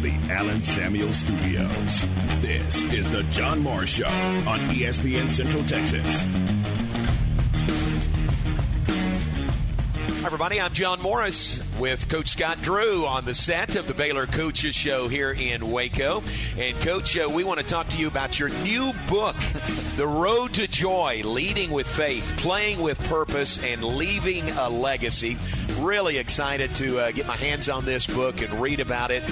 the Allen Samuel Studios. This is the John Morris Show on ESPN Central Texas. Hi, everybody. I'm John Morris with Coach Scott Drew on the set of the Baylor Coaches Show here in Waco. And, Coach, uh, we want to talk to you about your new book, The Road to Joy Leading with Faith, Playing with Purpose, and Leaving a Legacy. Really excited to uh, get my hands on this book and read about it.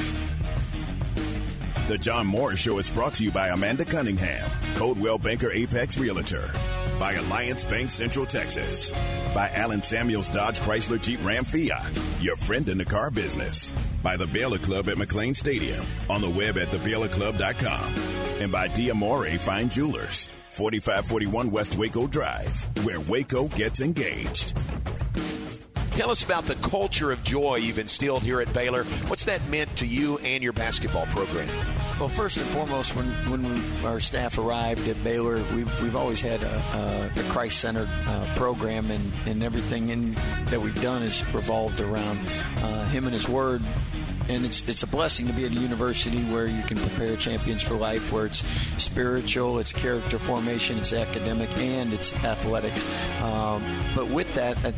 The John Morris Show is brought to you by Amanda Cunningham, Coldwell Banker Apex Realtor, by Alliance Bank Central Texas, by Allen Samuels Dodge Chrysler Jeep Ram Fiat, your friend in the car business, by the Baylor Club at McLane Stadium, on the web at thebaylorclub.com, and by Diamore Fine Jewelers, 4541 West Waco Drive, where Waco gets engaged. Tell us about the culture of joy you've instilled here at Baylor. What's that meant to you and your basketball program? Well, first and foremost, when when our staff arrived at Baylor, we've, we've always had a, a, a Christ-centered uh, program, and, and everything in, that we've done has revolved around uh, Him and His Word and it's it's a blessing to be at a university where you can prepare champions for life, where it's spiritual, it's character formation, it's academic, and it's athletics. Um, but with that, uh,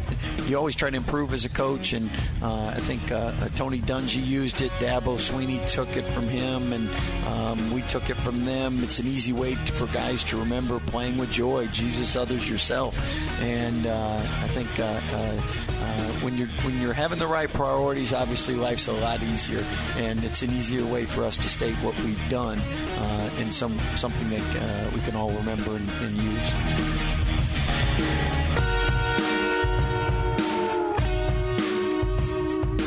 you always try to improve as a coach, and uh, I think uh, Tony Dungy used it. Dabo Swinney took it from him, and um, we took it from them. It's an easy way to, for guys to remember playing with joy, Jesus, others, yourself, and uh, I think uh, uh, when you're when you're having the right priorities, obviously life's a lot easier easier, and it's an easier way for us to state what we've done uh, and some something that uh, we can all remember and, and use.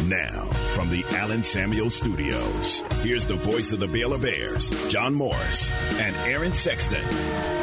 Now, from the Allen Samuel Studios, here's the voice of the Baylor Bears, John Morris, and Aaron Sexton.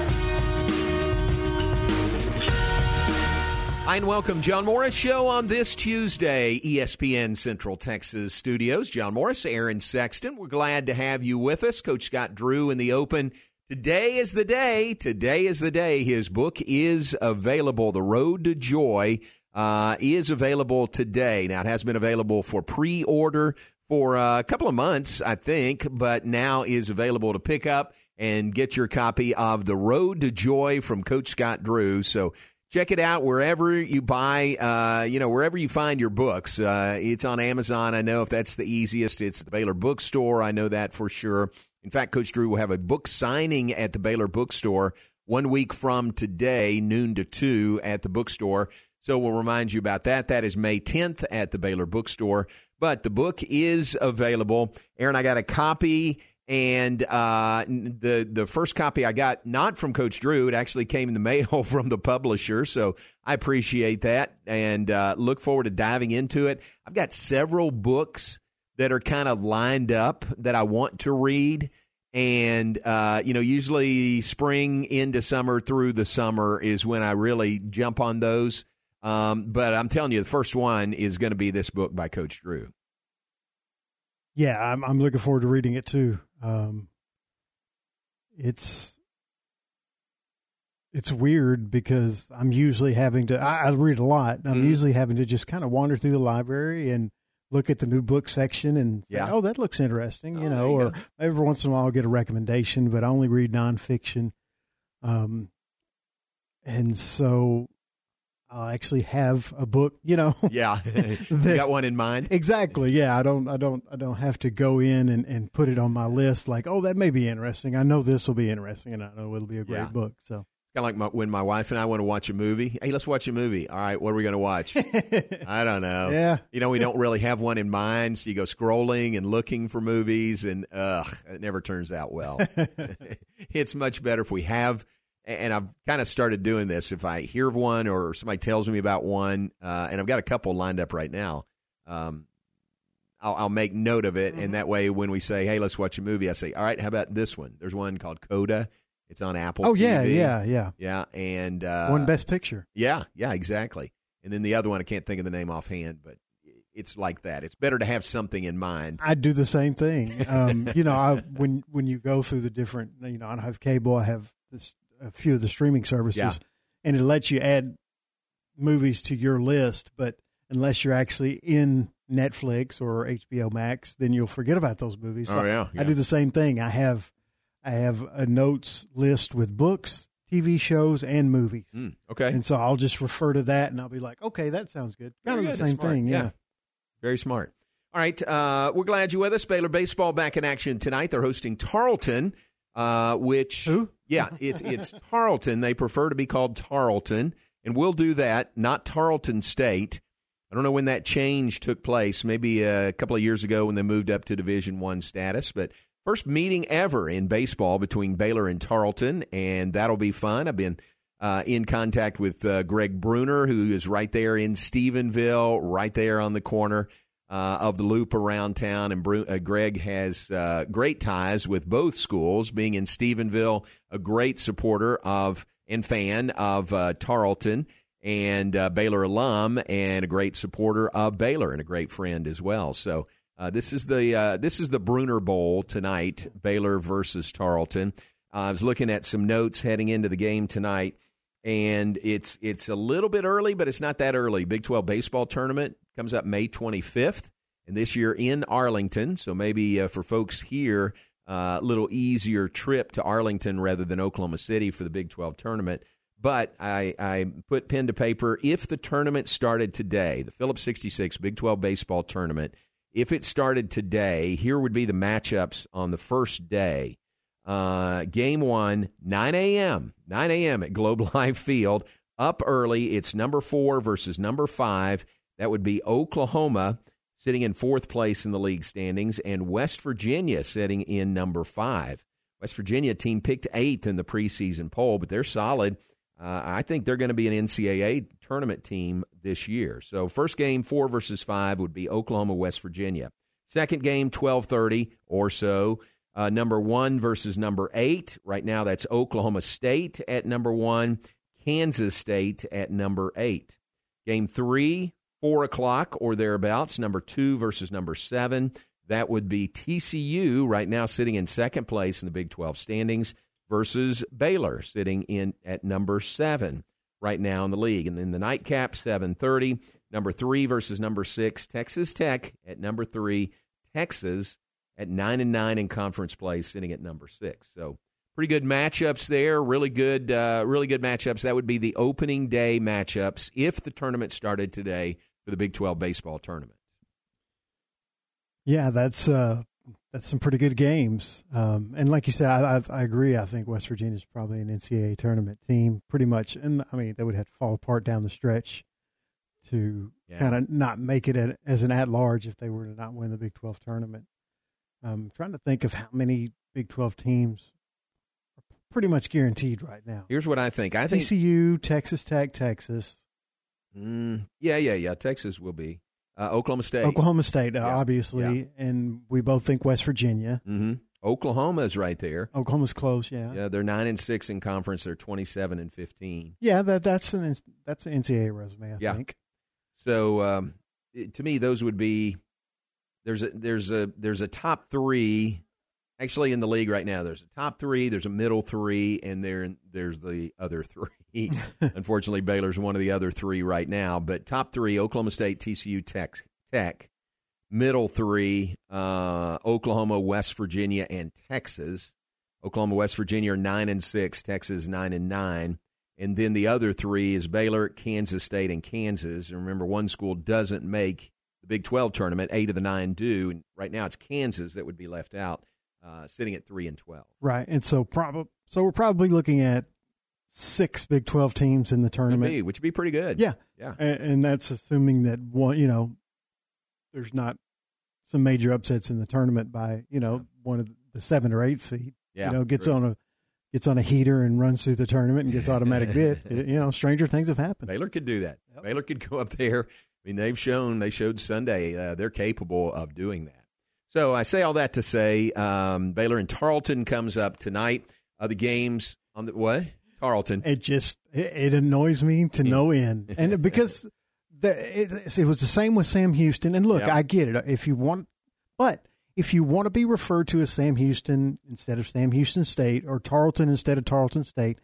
Hi, and welcome, John Morris Show on this Tuesday, ESPN Central Texas Studios. John Morris, Aaron Sexton. We're glad to have you with us. Coach Scott Drew in the open. Today is the day. Today is the day. His book is available. The Road to Joy uh, is available today. Now, it has been available for pre order for a couple of months, I think, but now is available to pick up and get your copy of The Road to Joy from Coach Scott Drew. So, check it out wherever you buy, uh, you know, wherever you find your books. Uh, it's on Amazon. I know if that's the easiest. It's the Baylor Bookstore. I know that for sure. In fact, Coach Drew will have a book signing at the Baylor Bookstore one week from today, noon to 2 at the bookstore. So we'll remind you about that. That is May 10th at the Baylor Bookstore. But the book is available. Aaron, I got a copy and uh, the the first copy I got not from Coach Drew, it actually came in the mail from the publisher. So I appreciate that and uh, look forward to diving into it. I've got several books that are kind of lined up that I want to read. And, uh, you know, usually spring into summer through the summer is when I really jump on those. Um, but I'm telling you, the first one is going to be this book by Coach Drew. Yeah, I'm, I'm looking forward to reading it too. Um, it's it's weird because I'm usually having to. I, I read a lot. I'm mm. usually having to just kind of wander through the library and look at the new book section and say, yeah. "Oh, that looks interesting," you oh, know. You or go. every once in a while, I'll get a recommendation, but I only read nonfiction. Um, and so I'll actually have a book, you know. Yeah, you got one in mind. Exactly. Yeah, I don't, I don't, I don't have to go in and, and put it on my list. Like, oh, that may be interesting. I know this will be interesting, and I know it'll be a great yeah. book. So it's kind of like my, when my wife and I want to watch a movie. Hey, let's watch a movie. All right, what are we going to watch? I don't know. Yeah, you know, we don't really have one in mind, so you go scrolling and looking for movies, and ugh, it never turns out well. it's much better if we have and I've kind of started doing this. If I hear of one or somebody tells me about one, uh, and I've got a couple lined up right now, um, I'll, I'll, make note of it, mm-hmm. and that way, when we say, "Hey, let's watch a movie," I say, "All right, how about this one?" There's one called Coda. It's on Apple. Oh TV. yeah, yeah, yeah, yeah, and uh, one Best Picture. Yeah, yeah, exactly. And then the other one, I can't think of the name offhand, but it's like that. It's better to have something in mind. I do the same thing. Um, you know, I, when when you go through the different, you know, I don't have cable. I have this a few of the streaming services, yeah. and it lets you add movies to your list. But unless you're actually in Netflix or HBO Max, then you'll forget about those movies. So oh yeah, yeah, I do the same thing. I have I have a notes list with books, TV shows, and movies. Mm, okay, and so I'll just refer to that, and I'll be like, okay, that sounds good. Kind of the same thing. Yeah. yeah. very smart. All right, uh, we're glad you're with us. Baylor baseball back in action tonight. They're hosting Tarleton, uh, which Who? Yeah, it's it's Tarleton. They prefer to be called Tarleton, and we'll do that. Not Tarleton State. I don't know when that change took place. Maybe a couple of years ago when they moved up to Division One status. But first meeting ever in baseball between Baylor and Tarleton, and that'll be fun. I've been uh, in contact with uh, Greg Bruner, who is right there in Stephenville, right there on the corner uh, of the loop around town. And Bru- uh, Greg has uh, great ties with both schools, being in Stephenville, a great supporter of and fan of uh, Tarleton and uh, Baylor alum and a great supporter of Baylor and a great friend as well. So uh, this is the this is the Bruner Bowl tonight, Baylor versus Tarleton. I was looking at some notes heading into the game tonight, and it's it's a little bit early, but it's not that early. Big Twelve baseball tournament comes up May 25th, and this year in Arlington. So maybe uh, for folks here, uh, a little easier trip to Arlington rather than Oklahoma City for the Big 12 tournament. But I, I put pen to paper. If the tournament started today, the Phillips 66 Big 12 baseball tournament, if it started today, here would be the matchups on the first day. Uh, game one, 9 a.m., 9 a.m. at Globe Life Field. Up early, it's number four versus number five. That would be Oklahoma sitting in fourth place in the league standings, and West Virginia sitting in number five. West Virginia team picked eighth in the preseason poll, but they're solid. Uh, I think they're going to be an NCAA tournament team this year. So first game four versus five would be Oklahoma West Virginia. Second game twelve thirty or so. Uh, number one versus number eight. Right now that's Oklahoma State at number one, Kansas State at number eight. Game three four o'clock or thereabouts. Number two versus number seven. That would be TCU right now sitting in second place in the Big Twelve standings versus Baylor, sitting in at number seven right now in the league. And then the nightcap, 7:30. Number three versus number six, Texas Tech at number three, Texas at nine and nine in conference play, sitting at number six. So pretty good matchups there. Really good, uh, really good matchups. That would be the opening day matchups if the tournament started today for the Big 12 baseball tournament. Yeah, that's uh, that's some pretty good games. Um, and like you said, I, I, I, agree. I think West Virginia is probably an NCAA tournament team, pretty much. And I mean, they would have to fall apart down the stretch to yeah. kind of not make it at, as an at large if they were to not win the Big 12 tournament. I'm trying to think of how many Big 12 teams are pretty much guaranteed right now. Here's what I think. I think TCU, Texas Tech, Texas. Mm, yeah, yeah, yeah. Texas will be. Uh, Oklahoma State. Oklahoma State, yeah. obviously, yeah. and we both think West Virginia. Mm-hmm. Oklahoma is right there. Oklahoma's close, yeah. Yeah, they're nine and six in conference. They're twenty seven and fifteen. Yeah, that that's an that's an NCAA resume, I yeah. think. So um, it, to me, those would be there's a there's a there's a top three actually in the league right now. There's a top three, there's a middle three, and there there's the other three. Unfortunately, Baylor's one of the other three right now. But top three: Oklahoma State, TCU, Tech. Tech. Middle three: uh, Oklahoma, West Virginia, and Texas. Oklahoma, West Virginia are nine and six. Texas nine and nine. And then the other three is Baylor, Kansas State, and Kansas. And remember, one school doesn't make the Big 12 tournament. Eight of the nine do. And right now it's Kansas that would be left out uh, sitting at three and twelve. Right, and so probably so we're probably looking at six Big Twelve teams in the tournament, be, which would be pretty good. Yeah, yeah, and, and, that's assuming that one, you know, there's not some major upsets in the tournament by you know yeah. one of the seven or eight seed. Yeah, you know, gets true. on a gets on a heater and runs through the tournament and gets automatic bid. You know, stranger things have happened. Baylor could do that. Yep. Baylor could go up there. I mean, they've shown they showed Sunday uh, they're capable of doing that. So I say all that to say um, Baylor and Tarleton comes up tonight. Uh, the games on the what? Tarleton. It just it, it annoys me to no end, and because the, it, it, was the same with Sam Houston. And look, yep. I get it. If you want, but if you want to be referred to as Sam Houston instead of Sam Houston State or Tarleton instead of Tarleton State,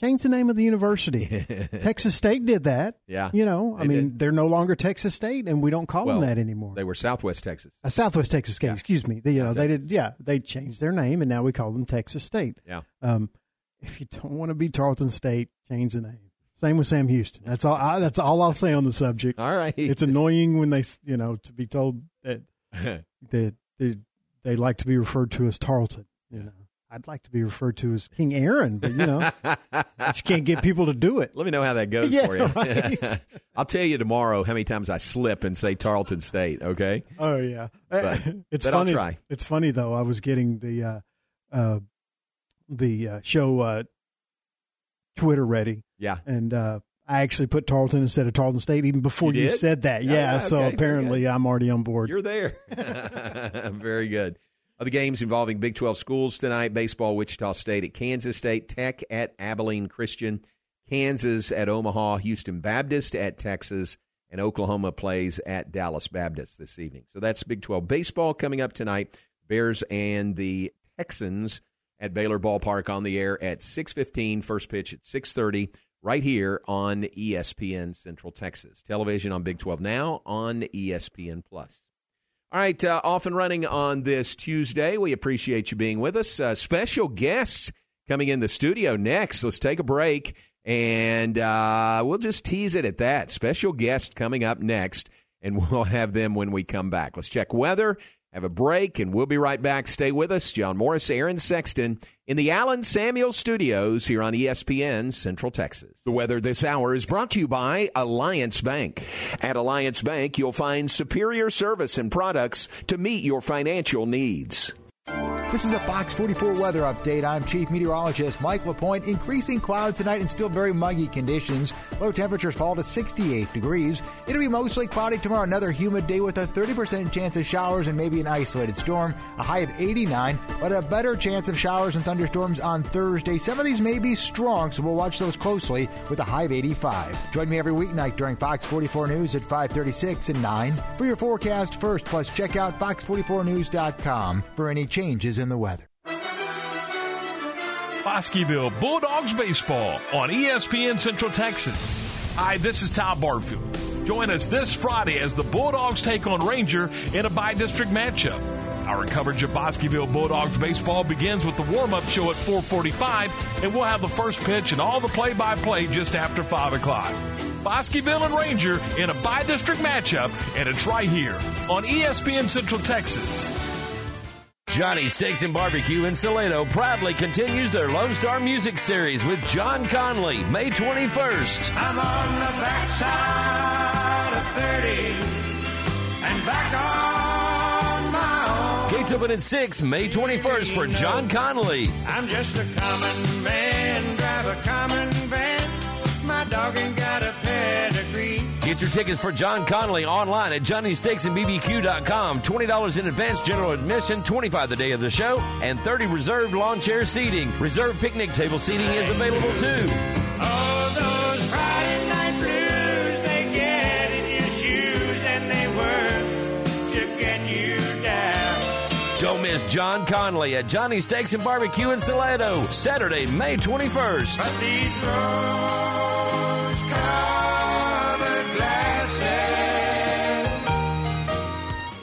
change the name of the university. Texas State did that. Yeah. You know, I mean, did. they're no longer Texas State, and we don't call well, them that anymore. They were Southwest Texas. Uh, Southwest Texas State, yeah. excuse me. They, you know, they did, yeah, they changed their name, and now we call them Texas State. Yeah. Um, if you don't want to be Tarleton State, change the name. Same with Sam Houston. That's all. I, that's all I'll say on the subject. All right. It's annoying when they, you know, to be told that that they, they like to be referred to as Tarleton. You know, I'd like to be referred to as King Aaron, but you know, I just can't get people to do it. Let me know how that goes yeah, for you. Right. I'll tell you tomorrow how many times I slip and say Tarleton State. Okay. Oh yeah, but, it's but funny. It's funny though. I was getting the uh, uh, the uh, show uh, Twitter ready. Yeah, and uh, I actually put Tarleton instead of Tarleton State even before you, you said that. Yeah, yeah so okay, apparently I'm already on board. You're there. Very good. Other games involving Big 12 schools tonight baseball, Wichita State at Kansas State, Tech at Abilene Christian, Kansas at Omaha, Houston Baptist at Texas, and Oklahoma plays at Dallas Baptist this evening. So that's Big 12 baseball coming up tonight. Bears and the Texans at Baylor Ballpark on the air at 6:15, first pitch at 6:30 right here on ESPN Central Texas. Television on Big 12 now on ESPN Plus. All right, uh, off and running on this Tuesday. We appreciate you being with us. Uh, special guests coming in the studio next. Let's take a break and uh, we'll just tease it at that. Special guest coming up next, and we'll have them when we come back. Let's check weather have a break, and we'll be right back. Stay with us. John Morris, Aaron Sexton in the Allen Samuel Studios here on ESPN Central Texas. The weather this hour is brought to you by Alliance Bank. At Alliance Bank, you'll find superior service and products to meet your financial needs. This is a Fox 44 weather update. I'm Chief Meteorologist Mike LaPointe. Increasing clouds tonight and still very muggy conditions. Low temperatures fall to 68 degrees. It'll be mostly cloudy tomorrow. Another humid day with a 30% chance of showers and maybe an isolated storm. A high of 89, but a better chance of showers and thunderstorms on Thursday. Some of these may be strong, so we'll watch those closely with a high of 85. Join me every weeknight during Fox 44 News at 536 and 9 for your forecast first. Plus, check out fox44news.com for any changes in the weather. Bosqueville Bulldogs Baseball on ESPN Central Texas. Hi, this is Tom Barfield. Join us this Friday as the Bulldogs take on Ranger in a bi-district matchup. Our coverage of Bosqueville Bulldogs baseball begins with the warm-up show at 4:45, and we'll have the first pitch and all the play-by-play just after 5 o'clock. Bosqueville and Ranger in a bi-district matchup, and it's right here on ESPN Central Texas. Johnny Steaks and Barbecue in Salado proudly continues their Lone Star Music Series with John Conlee, May 21st. I'm on the backside of 30 and back on my own. Gates open at 6, May 21st for John Conlee. I'm just a common man, drive a common van. My dog ain't got a. Get your tickets for John Conlee online at johnnysteaksandbbq.com. $20 in advance general admission, 25 the day of the show, and 30 reserved lawn chair seating. Reserved picnic table seating is available too. All those Friday night blues they get in your shoes and they work to get you down. Don't miss John Conlee at Johnny Steaks and Barbecue in Salado, Saturday, May 21st.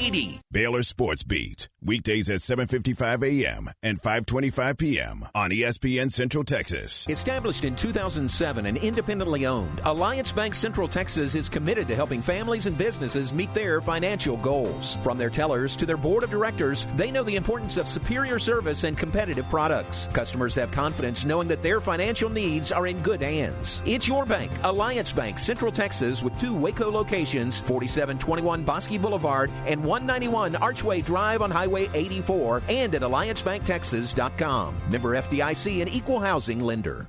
8080. Baylor Sports Beat, weekdays at 7:55 a.m. and 5:25 p.m. on ESPN Central Texas. Established in 2007 and independently owned, Alliance Bank Central Texas is committed to helping families and businesses meet their financial goals. From their tellers to their board of directors, they know the importance of superior service and competitive products. Customers have confidence knowing that their financial needs are in good hands. It's your bank, Alliance Bank Central Texas, with two Waco locations 4721 Bosque Boulevard and 191 Archway Drive on Highway 84 and at alliancebanktexas.com. Member FDIC and equal housing lender.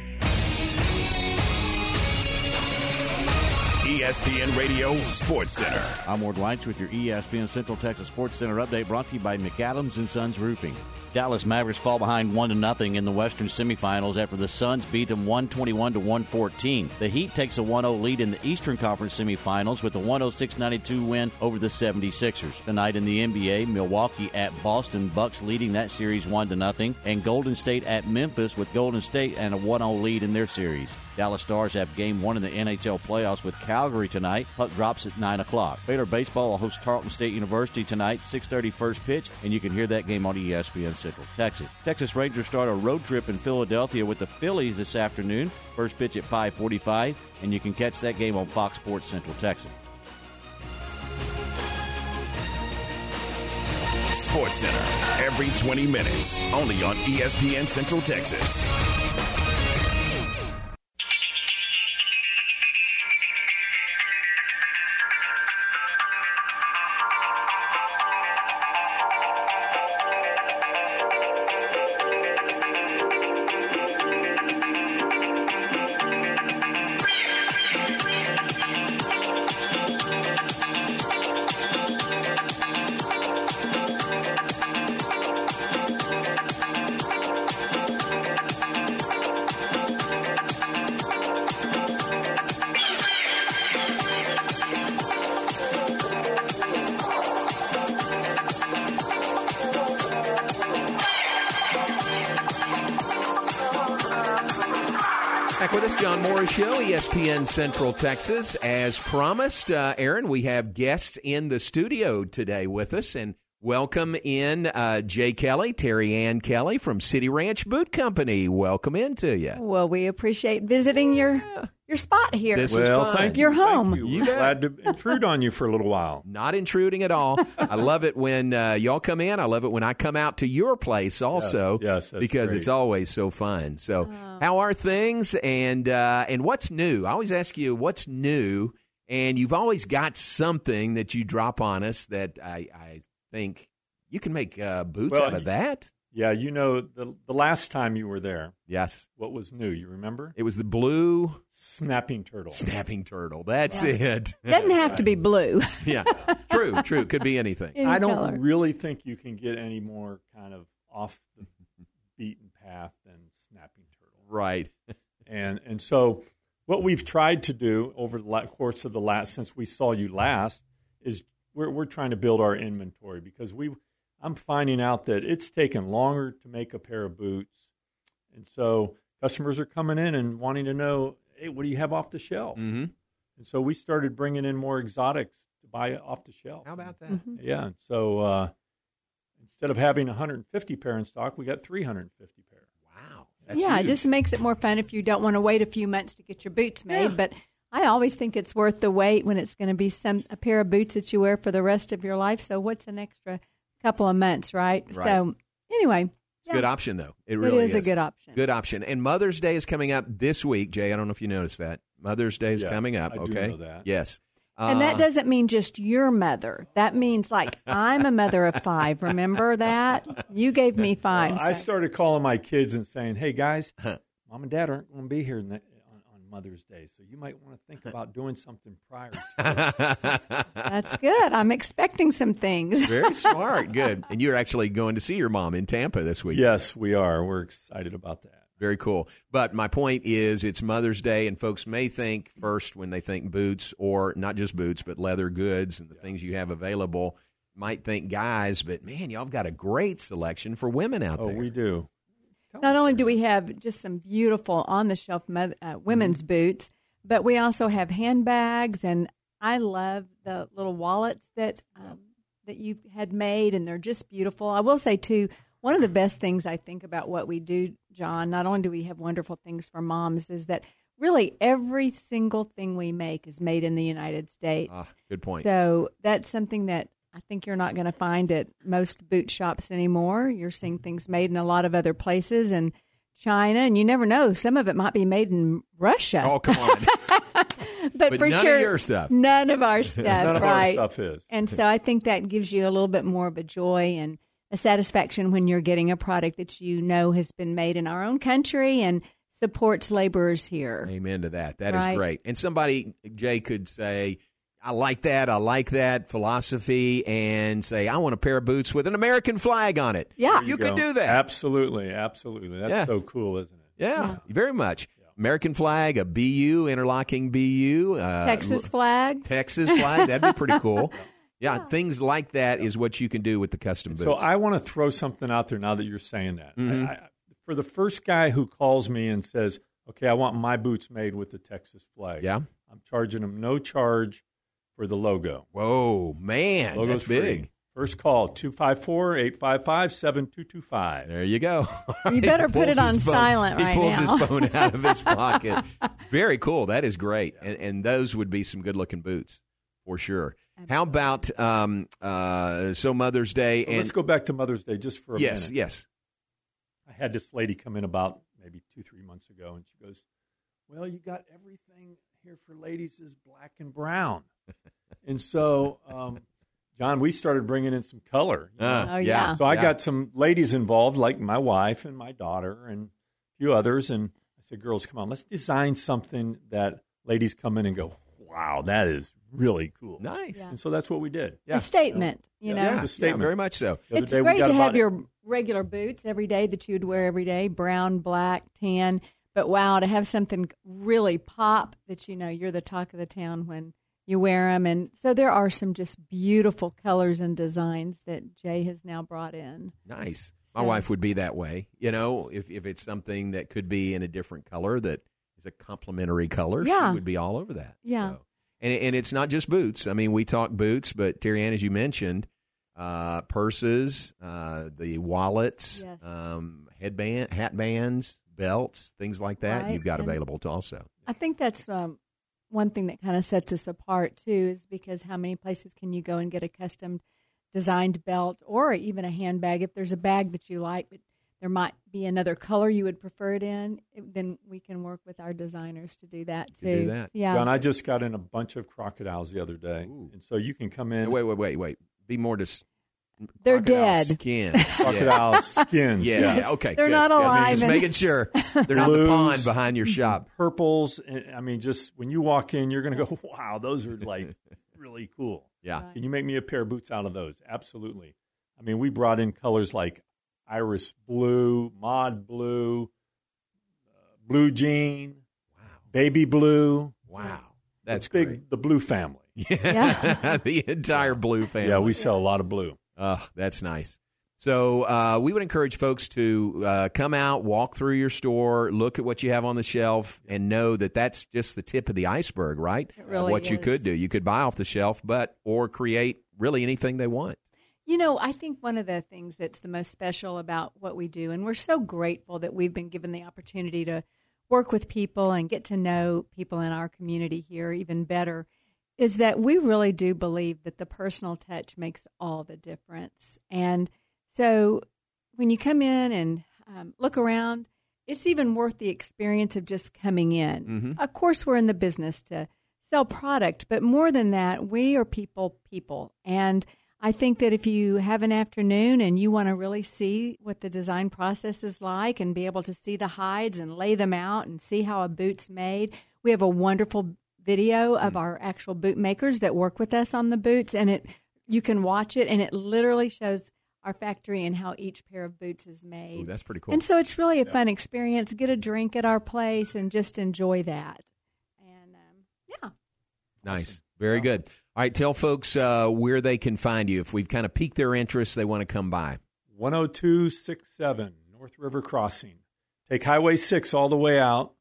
ESPN Radio Sports Center. I'm Ward White with your ESPN Central Texas Sports Center update brought to you by McAdams and Sons Roofing. Dallas Mavericks fall behind one to nothing in the Western semifinals after the Suns beat them 121 to 114. The Heat takes a 1-0 lead in the Eastern Conference semifinals with a 106-92 win over the 76ers. Tonight in the NBA, Milwaukee at Boston, Bucks leading that series 1 to nothing, and Golden State at Memphis with Golden State and a 1-0 lead in their series. Dallas Stars have game 1 in the NHL playoffs with Calgary tonight. Puck drops at 9 o'clock. Baylor Baseball will host Tarleton State University tonight, 6.30 first pitch, and you can hear that game on ESPN Central Texas. Texas Rangers start a road trip in Philadelphia with the Phillies this afternoon. First pitch at 5:45, and you can catch that game on Fox Sports Central Texas. Sports Center every 20 minutes, only on ESPN Central Texas. ESPN Central Texas. As promised, uh, Aaron, we have guests in the studio today with us, and welcome in uh, Jay Kelly, Terry Ann Kelly from City Ranch Boot Company. Welcome into you. Well, we appreciate visiting your your spot here. This is fun. thank you. Your Thank home. you. You We're glad to intrude on you for a little while. Not intruding at all. I love it when uh, y'all come in. I love it when I come out to your place also. yes, that's because great. it's always so fun. So, Oh. how are things and uh, and what's new? I always ask you what's new, and you've always got something that you drop on us that I, I think you can make uh, boots Well, out of that. Yeah, you know, the, the last time you were there, Yes, what was new? You remember? it was the blue Snapping turtle. snapping turtle. That's Yeah. it. Doesn't have to be blue. yeah, true, true. Could be anything. Any I don't color. really think you can get any more kind of off the beaten path than snapping turtle. Right. And and so what we've tried to do over the course of the last since we saw you last is we're we're trying to build our inventory because we I'm finding out that it's taken longer to make a pair of boots, and so customers are coming in and wanting to know, hey, what do you have off the shelf? Mm-hmm. And so we started bringing in more exotics to buy off the shelf. How about that? Mhm. Yeah, and so uh, instead of having 150 pair in stock, we got 350 pair. Wow. That's yeah, huge. it just makes it more fun if you don't want to wait a few months to get your boots made. But I always think it's worth the wait when it's going to be some a pair of boots that you wear for the rest of your life. So what's an extra couple of months, right? Right. So anyway, It's a good option, though. It it really is a good option. Good option. And Mother's Day is coming up this week, Jay. I don't know if you noticed that. Mother's Day is Yes, coming up. I do okay. know that. Yes. And that Uh, doesn't mean just your mother. That means like I'm a mother of five. Remember that? You gave me five. Well, I started calling my kids and saying, "Hey guys, mom and dad aren't going to be here ne- on, on Mother's Day, so you might want to think about doing something prior." to That's good. I'm expecting some things. Very smart. Good. And you're actually going to see your mom in Tampa this week. Yes, we are. We're excited about that. Very cool. But my point is, it's Mother's Day, and folks may think first when they think boots, or not just boots, but leather goods and the things you have available, might think guys, but man, y'all have got a great selection for women out Oh, there. Oh, we do. Not only do we have just some beautiful on the shelf uh, women's boots, but we also have handbags, and I love the little wallets that um, that you had made, and they're just beautiful. I will say too, one of the best things I think about what we do, John. Not only do we have wonderful things for moms, is that really every single thing we make is made in the United States. Ah, good point. So that's something that I think you're not going to find at most boot shops anymore. You're seeing mm-hmm. things made in a lot of other places and China, and you never know. Some of it might be made in Russia. Oh, come on. but, But for none of sure, your stuff. None of our stuff. None of our right. stuff is. And so I think that gives you a little bit more of a joy and a satisfaction when you're getting a product that you know has been made in our own country and supports laborers here. Amen to that. That is Right. great. And somebody, Jay, could say, I like that. I like that philosophy, and say, I want a pair of boots with an American flag on it. Yeah. You, There could go. do that. Absolutely, absolutely. That's Yeah. so cool, isn't it? Yeah, very much. American flag, a BU, interlocking BU, uh, Texas flag. Texas flag. That'd be pretty cool. Yeah, things like that is what you can do with the custom boots. So I want to throw something out there now that you're saying that. Mhm. I, I, for the first guy who calls me and says, "Okay, I want my boots made with the Texas flag," yeah. I'm charging him no charge for the logo. Whoa, man, Logo's that's big. First call 254-855-7225. There you go. You better put it on his phone- silent he right pulls now. his phone out of his pocket. Very cool. That is great. And, and those would be some good looking boots for sure. How about um, uh, so Mother's Day? So and let's go back to Mother's Day just for a yes, minute. yes. I had this lady come in about maybe two, three months ago, and she goes, "Well, you got everything here for ladies is black and brown," and so, um, John, we started bringing in some color. you Uh. Oh, yeah. So I Yeah. got some ladies involved, like my wife and my daughter and a few others, and I said, "Girls, come on, let's design something that ladies come in and go, wow, that is really cool." Nice. Yeah. And so that's what we did. Yeah. A statement, you know. Yeah. Yeah, a statement. yeah, very much so. It's day we great to have about- your regular boots every day that you'd wear every day brown, black, tan. But wow, to have something really pop that you know you're the talk of the town when you wear them. And so there are some just beautiful colors and designs that Jay has now brought in. Nice. My wife would be that way. You know, if if it's something that could be in a different color that is a complementary color, Yeah. she would be all over that. Yeah. So- And and it's not just boots. I mean, we talk boots, but Terry Ann, as you mentioned, uh, purses, uh, the wallets, Yes. um, headband, hat bands, belts, things like that. Right, You've got and- available to also. I think that's um, one thing that kind of sets us apart too, is because how many places can you go and get a custom designed belt or even a handbag? If there's a bag that you like, but there might be another color you would prefer it in, it- then we can work with our designers to do that To too. do that. Yeah. John, I just got in a bunch of crocodiles the other day, and so you can come in. Wait, wait, wait, wait. Be more dis- They're crocodile dead. Skin. crocodile Yeah. skins. Yeah, yes. yeah, okay. They're good. not Yeah, I mean, alive just and- making sure they're not the Blues. pond behind your shop. purples. And, I mean, just when you walk in, you're going to go, "Wow, those are like really cool." Yeah. Can you make me a pair of boots out of those? Absolutely. I mean, we brought in colors like iris blue, mod blue, uh, blue jean, baby blue. Wow. That's the big. great. The blue family. Yeah. the entire blue family. Yeah, we sell a lot of blue. Oh, that's nice. So uh, we would encourage folks to uh, come out, walk through your store, look at what you have on the shelf, and know that that's just the tip of the iceberg, right? Really of what you could do. You could buy off the shelf, but or create really anything they want. You know, I think one of the things that's the most special about what we do, and we're so grateful that we've been given the opportunity to work with people and get to know people in our community here even better, is that we really do believe that the personal touch makes all the difference. And so when you come in and um, look around, it's even worth the experience of just coming in. Mhm. Of course, we're in the business to sell product, but more than that, we are people, people. And I think that if you have an afternoon and you want to really see what the design process is like and be able to see the hides and lay them out and see how a boot's made, we have a wonderful video of our actual boot makers that work with us on the boots and it you can watch it and it literally shows our factory and how each pair of boots is made. Ooh, that's pretty cool. And so it's really a fun experience. Get a drink at our place and just enjoy that. And um, yeah. Nice. Very good. All right, tell folks uh, where they can find you. If we've kind of piqued their interest, they want to come by. 10267 North River Crossing. Take Highway 6 all the way out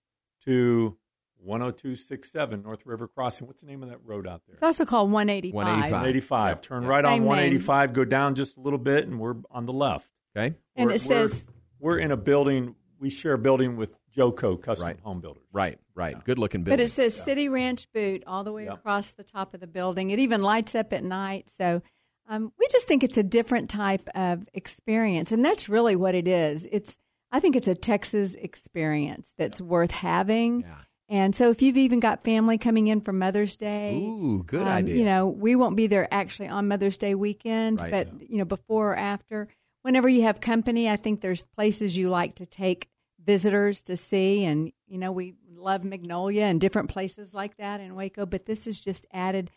to 10267 North River Crossing. What's the name of that road out there? It's also called 185. 185. 185. Turn Yep. right Same on name. 185, go down just a little bit, and we're on the left. Okay. And We're- it says we're, we're in a building. We share a building with Joco Custom Right. Home Builders. Right, right. Yeah. Good looking building. But it says City Ranch Boot all the way Yeah. across the top of the building. It even lights up at night. So um, we just think it's a different type of experience, and that's really what it is. It's I think it's a Texas experience that's worth having. Yeah. And so if you've even got family coming in for Mother's Day, Ooh, good um, idea. You know, we won't be there actually on Mother's Day weekend, Right. but you know, before or after, whenever you have company, I think there's places you like to take visitors to see, and you know, we love Magnolia and different places like that in Waco. But this is just added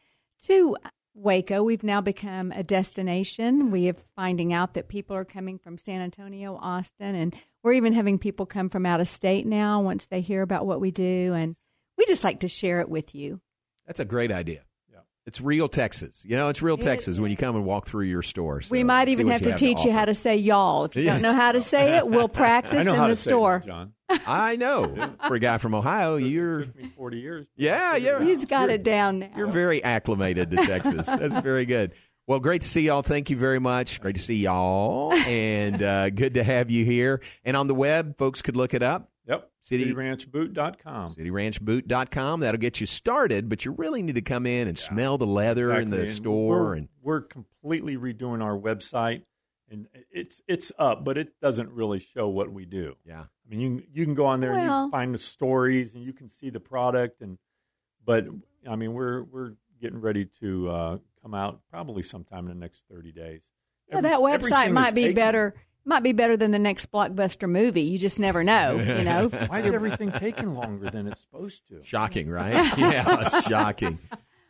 to Waco. We've now become a destination. We are finding out that people are coming from San Antonio, Austin, and we're even having people come from out of state now once they hear about what we do, and we just like to share it with you. That's a great idea. Yeah. It's real Texas. You know, it's real It Texas when you come and walk through your store. we might see even what have you to teach you how to say y'all. If you Yeah. don't know how to say it, we'll I practice know in how the to say store. that, John. I know. For a guy from Ohio, you're took me 40 years. Yeah, yeah. He's got You're- it down now. you're very acclimated to Texas. That's very good. Well, great to see y'all. Thank you very much. Great to see y'all, and uh, good to have you here. And on the web, folks could look it up. Yep. City- CityRanchBoot.com. CityRanchBoot.com. That'll get you started, but you really need to come in and smell the leather in the And store. We're, And we're completely redoing our website, and it's it's up, but it doesn't really show what we do. yeah, I mean, you you can go on there and you can find the stories, and you can see the product, and but I mean, we're we're getting ready to uh, come out probably sometime in the next thirty days. Yeah, Every- that website might be taken. better. Might be better than the next blockbuster movie. You just never know. You know. Why is everything taking longer than it's supposed to? shocking, right? yeah, shocking.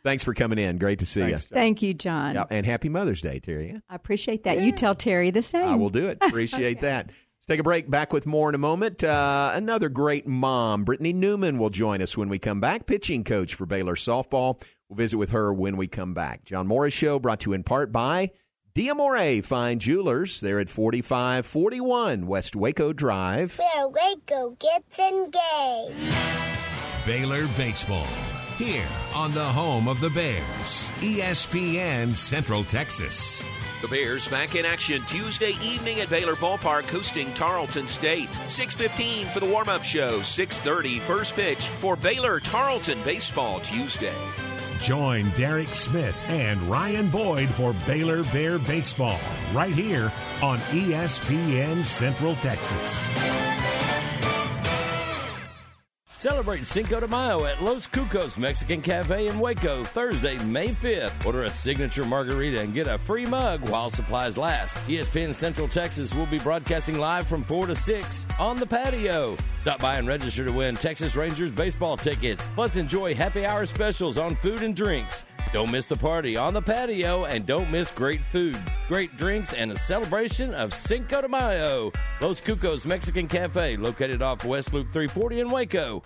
Thanks for coming in. Great to see Thanks, you. John. Thank you, John. Yeah, and happy Mother's Day, Terry. I appreciate that. You tell Terry the same. I will do it. Appreciate that. Let's take a break. Back with more in a moment. Uh, another great mom, Brittany Newman, will join us when we come back. Pitching coach for Baylor softball. We'll visit with her when we come back. John Morris Show brought to you in part by Diamore Fine Jewelers. They're at 4541 West Waco Drive. Where Waco gets engaged. Baylor Baseball. Here on the home of the Bears, ESPN Central Texas. The Bears back in action Tuesday evening at Baylor Ballpark hosting Tarleton State. 6:15 for the warm-up show, 6:30 first pitch for Baylor Tarleton baseball Tuesday. Join Derek Smith and Ryan Boyd for Baylor Bear Baseball right here on ESPN Central Texas. Celebrate Cinco de Mayo at Los Cucos Mexican Cafe in Waco Thursday, May 5th. Order a signature margarita and get a free mug while supplies last. ESPN Central Texas will be broadcasting live from 4 to 6 on the patio. Stop by and register to win Texas Rangers baseball tickets. Plus, enjoy happy hour specials on food and drinks. Don't miss the party on the patio and don't miss great food, great drinks, and a celebration of Cinco de Mayo. Los Cucos Mexican Cafe, located off West Loop 340 in Waco.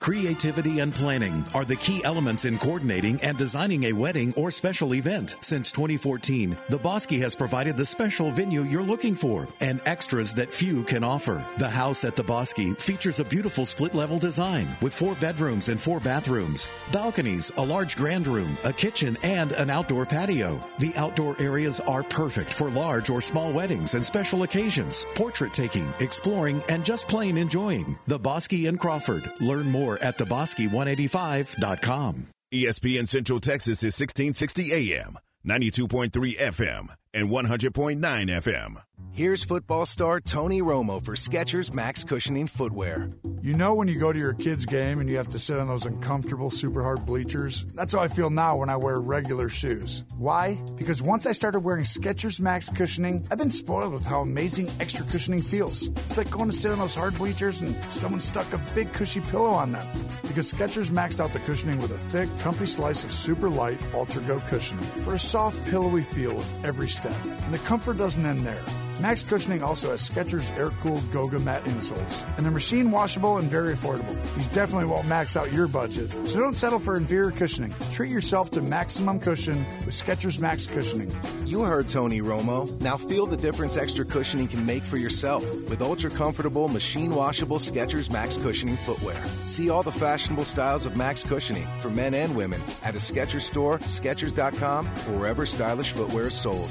Creativity and planning are the key elements in coordinating and designing a wedding or special event. Since 2014, the Bosky has provided the special venue you're looking for and extras that few can offer. The house at the Bosky features a beautiful split level design with four bedrooms and four bathrooms, balconies, a large grand room, a kitchen, and an outdoor patio. The outdoor areas are perfect for large or small weddings and special occasions, portrait taking, exploring, and just plain enjoying. The Bosky in Crawford. Learn more at thebosky185.com. ESPN Central Texas is 1660 AM, 92.3 FM, and 100.9 FM. Here's football star Tony Romo for Skechers Max Cushioning Footwear. You know when you go to your kid's game and you have to sit on those uncomfortable, super hard bleachers? That's how I feel now when I wear regular shoes. Why? Because once I started wearing Skechers Max Cushioning, I've been spoiled with how amazing extra cushioning feels. It's like going to sit on those hard bleachers and someone stuck a big cushy pillow on them. Because Skechers maxed out the cushioning with a thick, comfy slice of super light Ultra Go cushioning for a soft, pillowy feel with every step. And the comfort doesn't end there. Max Cushioning also has Skechers air-cooled Goga mat insoles, and they're machine washable and very affordable. These definitely won't max out your budget, so don't settle for inferior cushioning. Treat yourself to maximum cushion with Skechers Max Cushioning. You heard Tony Romo. Now feel the difference extra cushioning can make for yourself with ultra comfortable, machine washable Skechers Max Cushioning footwear. See all the fashionable styles of Max Cushioning for men and women at a Skechers store, Skechers.com, or wherever stylish footwear is sold.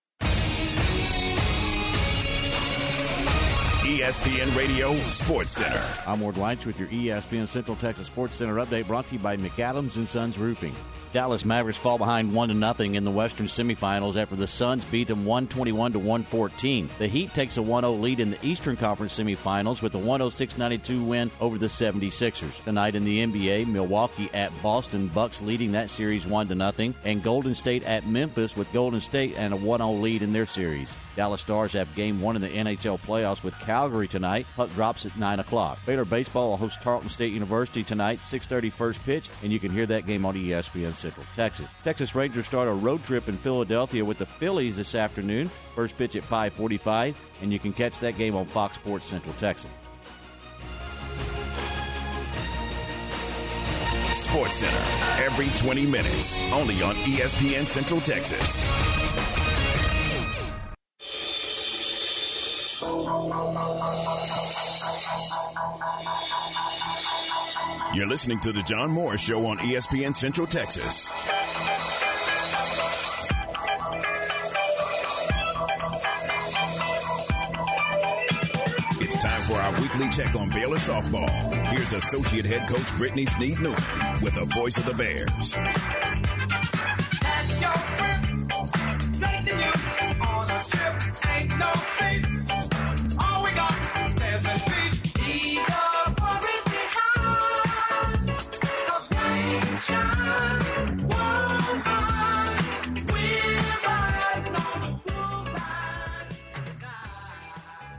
ESPN Radio Sports Center. I'm Ward Lights with your ESPN Central Texas Sports Center update brought to you by McAdams and Sons Roofing. Dallas Mavericks fall behind one to nothing in the Western semifinals after the Suns beat them 121 to 114. The Heat takes a 1-0 lead in the Eastern Conference semifinals with a 106-92 win over the 76ers. Tonight in the NBA, Milwaukee at Boston, Bucks leading that series 1 to nothing, and Golden State at Memphis with Golden State and a 1-0 lead in their series. Dallas Stars have game 1 in the NHL playoffs with Calgary tonight. Puck drops at 9 o'clock. Baylor Baseball will host Tarleton State University tonight, 6.30 first pitch, and you can hear that game on ESPN Central Texas. Texas Rangers start a road trip in Philadelphia with the Phillies this afternoon. First pitch at 5:45, and you can catch that game on Fox Sports Central Texas. Sports Center every 20 minutes, only on ESPN Central Texas. You're listening to the John Morris Show on ESPN Central Texas. It's time for our weekly check on Baylor softball. Here's Associate Head Coach Britni Sneed Newman with the voice of the Bears.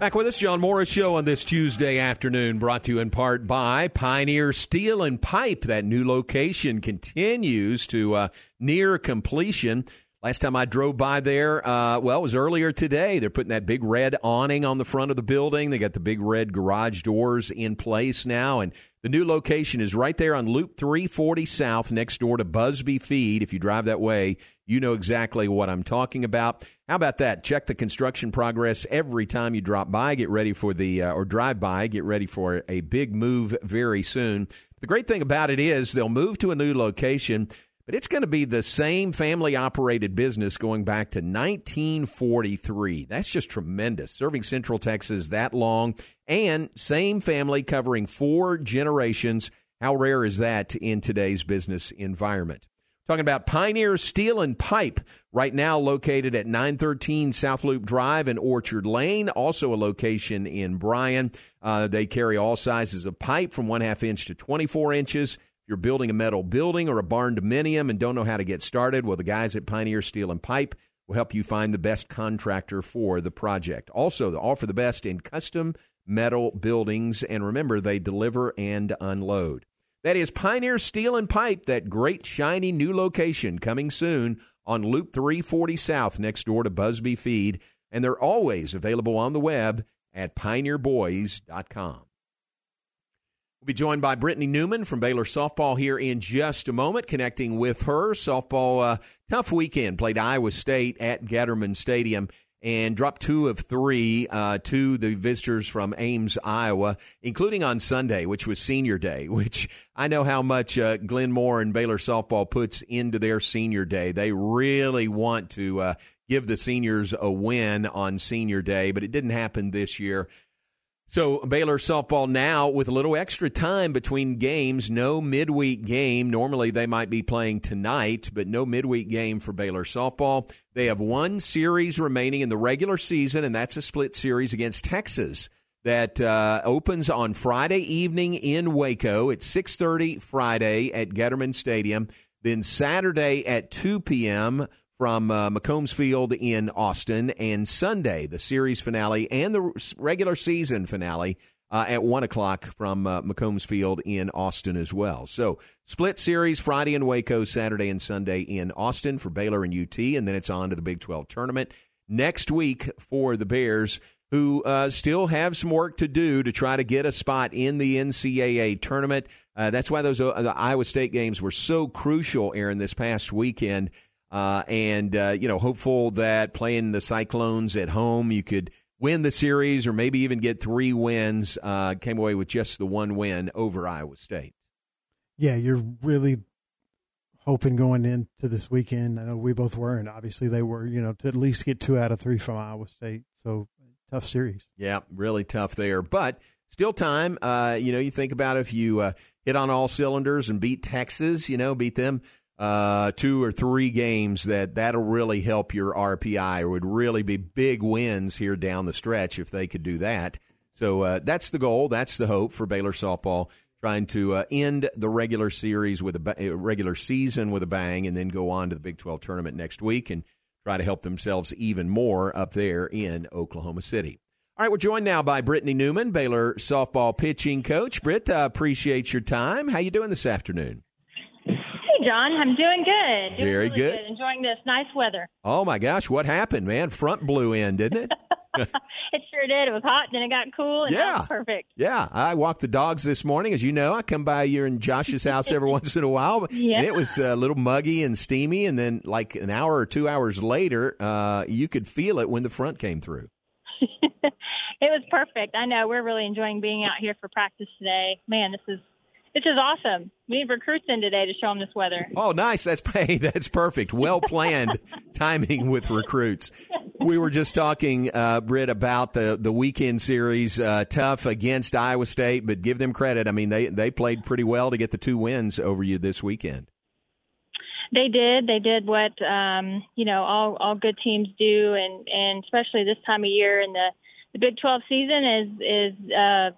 Back with us, John Morris Show on this Tuesday afternoon, brought to you in part by Pioneer Steel and Pipe. That new location continues to uh, near completion. Last time I drove by there, uh, well, it was earlier today. They're putting that big red awning on the front of the building. They got the big red garage doors in place now, and the new location is right there on Loop 340 South, next door to Busby Feed. If you drive that way, you know exactly what I'm talking about. How about that? Check the construction progress every time you drop by. Get ready for the, uh, or drive by, get ready for a big move very soon. The great thing about it is they'll move to a new location, but it's going to be the same family operated business going back to 1943. That's just tremendous. Serving Central Texas that long and same family covering four generations. How rare is that in today's business environment? Talking about Pioneer Steel and Pipe, right now located at 913 South Loop Drive in Orchard Lane, also a location in Bryan. Uh, they carry all sizes of pipe from one half inch to 24 inches. If you're building a metal building or a barndominium and don't know how to get started, well, the guys at Pioneer Steel and Pipe will help you find the best contractor for the project. Also, they offer the best in custom metal buildings, and remember, they deliver and unload. That is Pioneer Steel and Pipe, that great shiny new location coming soon on Loop 340 South next door to Busby Feed. And they're always available on the web at pioneerboys.com. We'll be joined by Britni Newman from Baylor Softball here in just a moment, connecting with her. Softball, uh, tough weekend. Played Iowa State at Getterman Stadium and dropped two of three uh, to the visitors from Ames, Iowa, including on Sunday, which was Senior Day, which I know how much uh, Glenn Moore and Baylor softball puts into their Senior Day. They really want to uh, give the seniors a win on Senior Day, but it didn't happen this year. So Baylor softball now with a little extra time between games, no midweek game. Normally they might be playing tonight, but no midweek game for Baylor softball. They have one series remaining in the regular season, and that's a split series against Texas that uh, opens on Friday evening in Waco. It's 6:30 Friday at Getterman Stadium. Then Saturday at 2 p.m from uh, McCombs Field in Austin, and Sunday, the series finale and the regular season finale uh, at 1 o'clock from uh, McCombs Field in Austin as well. So, split series Friday in Waco, Saturday and Sunday in Austin for Baylor and UT, and then it's on to the Big 12 tournament. Next week for the Bears, who uh, still have some work to do to try to get a spot in the NCAA tournament. Uh, that's why those uh, the Iowa State games were so crucial, Aaron, this past weekend. Uh, and uh, you know, hopeful that playing the Cyclones at home, you could win the series or maybe even get three wins. Uh, came away with just the one win over Iowa State. Yeah, you're really hoping going into this weekend. I know we both were, and obviously they were. You know, to at least get two out of three from Iowa State. So tough series. Yeah, really tough there, but still time. Uh, you know, you think about if you uh, hit on all cylinders and beat Texas, you know, beat them uh, two or three games, that that'll really help your RPI, or would really be big wins here down the stretch if they could do that. So uh, that's the goal. That's the hope for Baylor softball, trying to uh, end the regular series with a ba- uh, regular season with a bang, and then go on to the Big 12 tournament next week and try to help themselves even more up there in Oklahoma City. All right, we're joined now by Britni Newman, Baylor softball pitching coach. Britt, uh, appreciate your time. How you doing this afternoon? John. I'm doing good. Doing Very really good. Enjoying this nice weather. Oh my gosh, what happened, man? Front blew in, didn't it? It sure did. It was hot, then it got cool, and Yeah. perfect. Yeah, I walked the dogs this morning. As you know, I come by you in Josh's house every once in a while. Yeah. And it was a little muggy and steamy. And then, like an hour or two hours later, uh, you could feel it when the front came through. It was perfect. I know. We're really enjoying being out here for practice today. Man, this is this is awesome. We need recruits in today to show them this weather. Oh, nice. That's hey, that's perfect. Well planned timing with recruits. We were just talking, uh, Britt, about the the weekend series. Uh, tough against Iowa State, but give them credit. I mean, they they played pretty well to get the two wins over you this weekend. They did. They did what um, you know all all good teams do, and and especially this time of year in the the Big 12 season is is uh,